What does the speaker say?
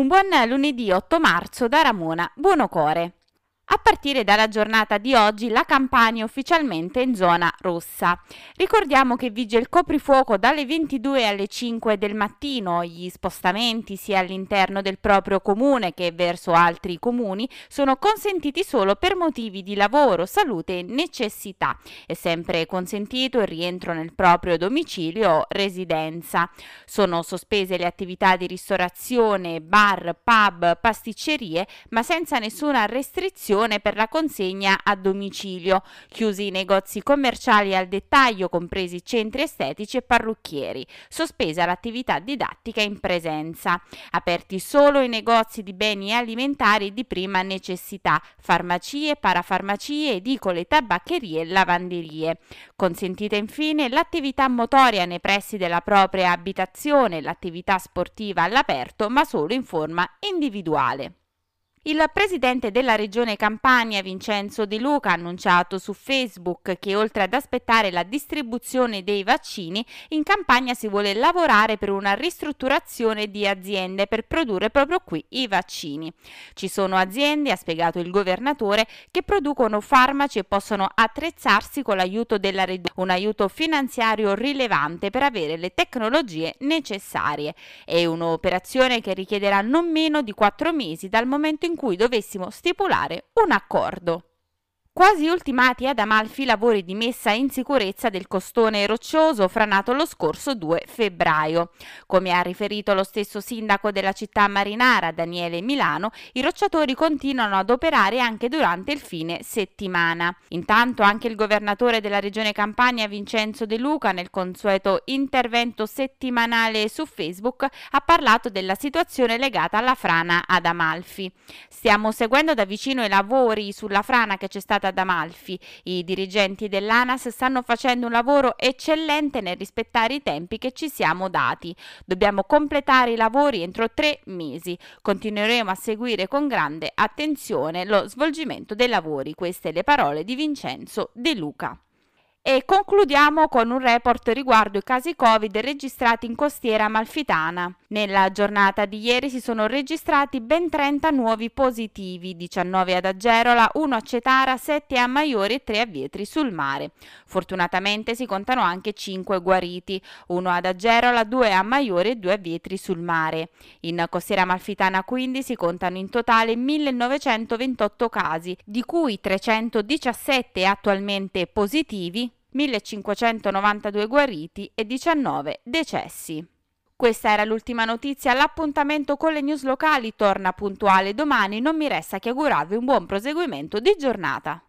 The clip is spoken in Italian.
Un buon lunedì 8 marzo da Ramona Buonocore. A partire dalla giornata di oggi la Campania è ufficialmente in zona rossa. Ricordiamo che vige il coprifuoco dalle 22 alle 5 del mattino. Gli spostamenti sia all'interno del proprio comune che verso altri comuni sono consentiti solo per motivi di lavoro, salute e necessità. È sempre consentito il rientro nel proprio domicilio o residenza. Sono sospese le attività di ristorazione, bar, pub, pasticcerie, ma senza nessuna restrizione per la consegna a domicilio, chiusi i negozi commerciali al dettaglio, compresi centri estetici e parrucchieri, sospesa l'attività didattica in presenza, aperti solo i negozi di beni alimentari di prima necessità, farmacie, parafarmacie, edicole, tabaccherie e lavanderie. Consentita infine l'attività motoria nei pressi della propria abitazione, l'attività sportiva all'aperto, ma solo in forma individuale. Il presidente della regione Campania, Vincenzo De Luca, ha annunciato su Facebook che oltre ad aspettare la distribuzione dei vaccini, in Campania si vuole lavorare per una ristrutturazione di aziende per produrre proprio qui i vaccini. Ci sono aziende, ha spiegato il governatore, che producono farmaci e possono attrezzarsi con l'aiuto della regione, un aiuto finanziario rilevante per avere le tecnologie necessarie. È un'operazione che richiederà non meno di quattro mesi dal momento in in cui dovessimo stipulare un accordo. Quasi ultimati ad Amalfi i lavori di messa in sicurezza del costone roccioso franato lo scorso 2 febbraio. Come ha riferito lo stesso sindaco della città marinara, Daniele Milano, i rocciatori continuano ad operare anche durante il fine settimana. Intanto anche il governatore della regione Campania, Vincenzo De Luca, nel consueto intervento settimanale su Facebook, ha parlato della situazione legata alla frana ad Amalfi. Stiamo seguendo da vicino i lavori sulla frana che c'è stata ad Amalfi. I dirigenti dell'ANAS stanno facendo un lavoro eccellente nel rispettare i tempi che ci siamo dati. Dobbiamo completare i lavori entro tre mesi. Continueremo a seguire con grande attenzione lo svolgimento dei lavori. Queste le parole di Vincenzo De Luca. E concludiamo con un report riguardo i casi Covid registrati in costiera amalfitana. Nella giornata di ieri si sono registrati ben 30 nuovi positivi, 19 ad Agerola, 1 a Cetara, 7 a Maiori e 3 a Vietri sul mare. Fortunatamente si contano anche 5 guariti, 1 ad Agerola, 2 a Maiori e 2 a Vietri sul mare. In costiera amalfitana quindi si contano in totale 1928 casi, di cui 317 attualmente positivi 1592 guariti e 19 decessi. Questa era l'ultima notizia, l'appuntamento con le news locali torna puntuale domani, non mi resta che augurarvi un buon proseguimento di giornata.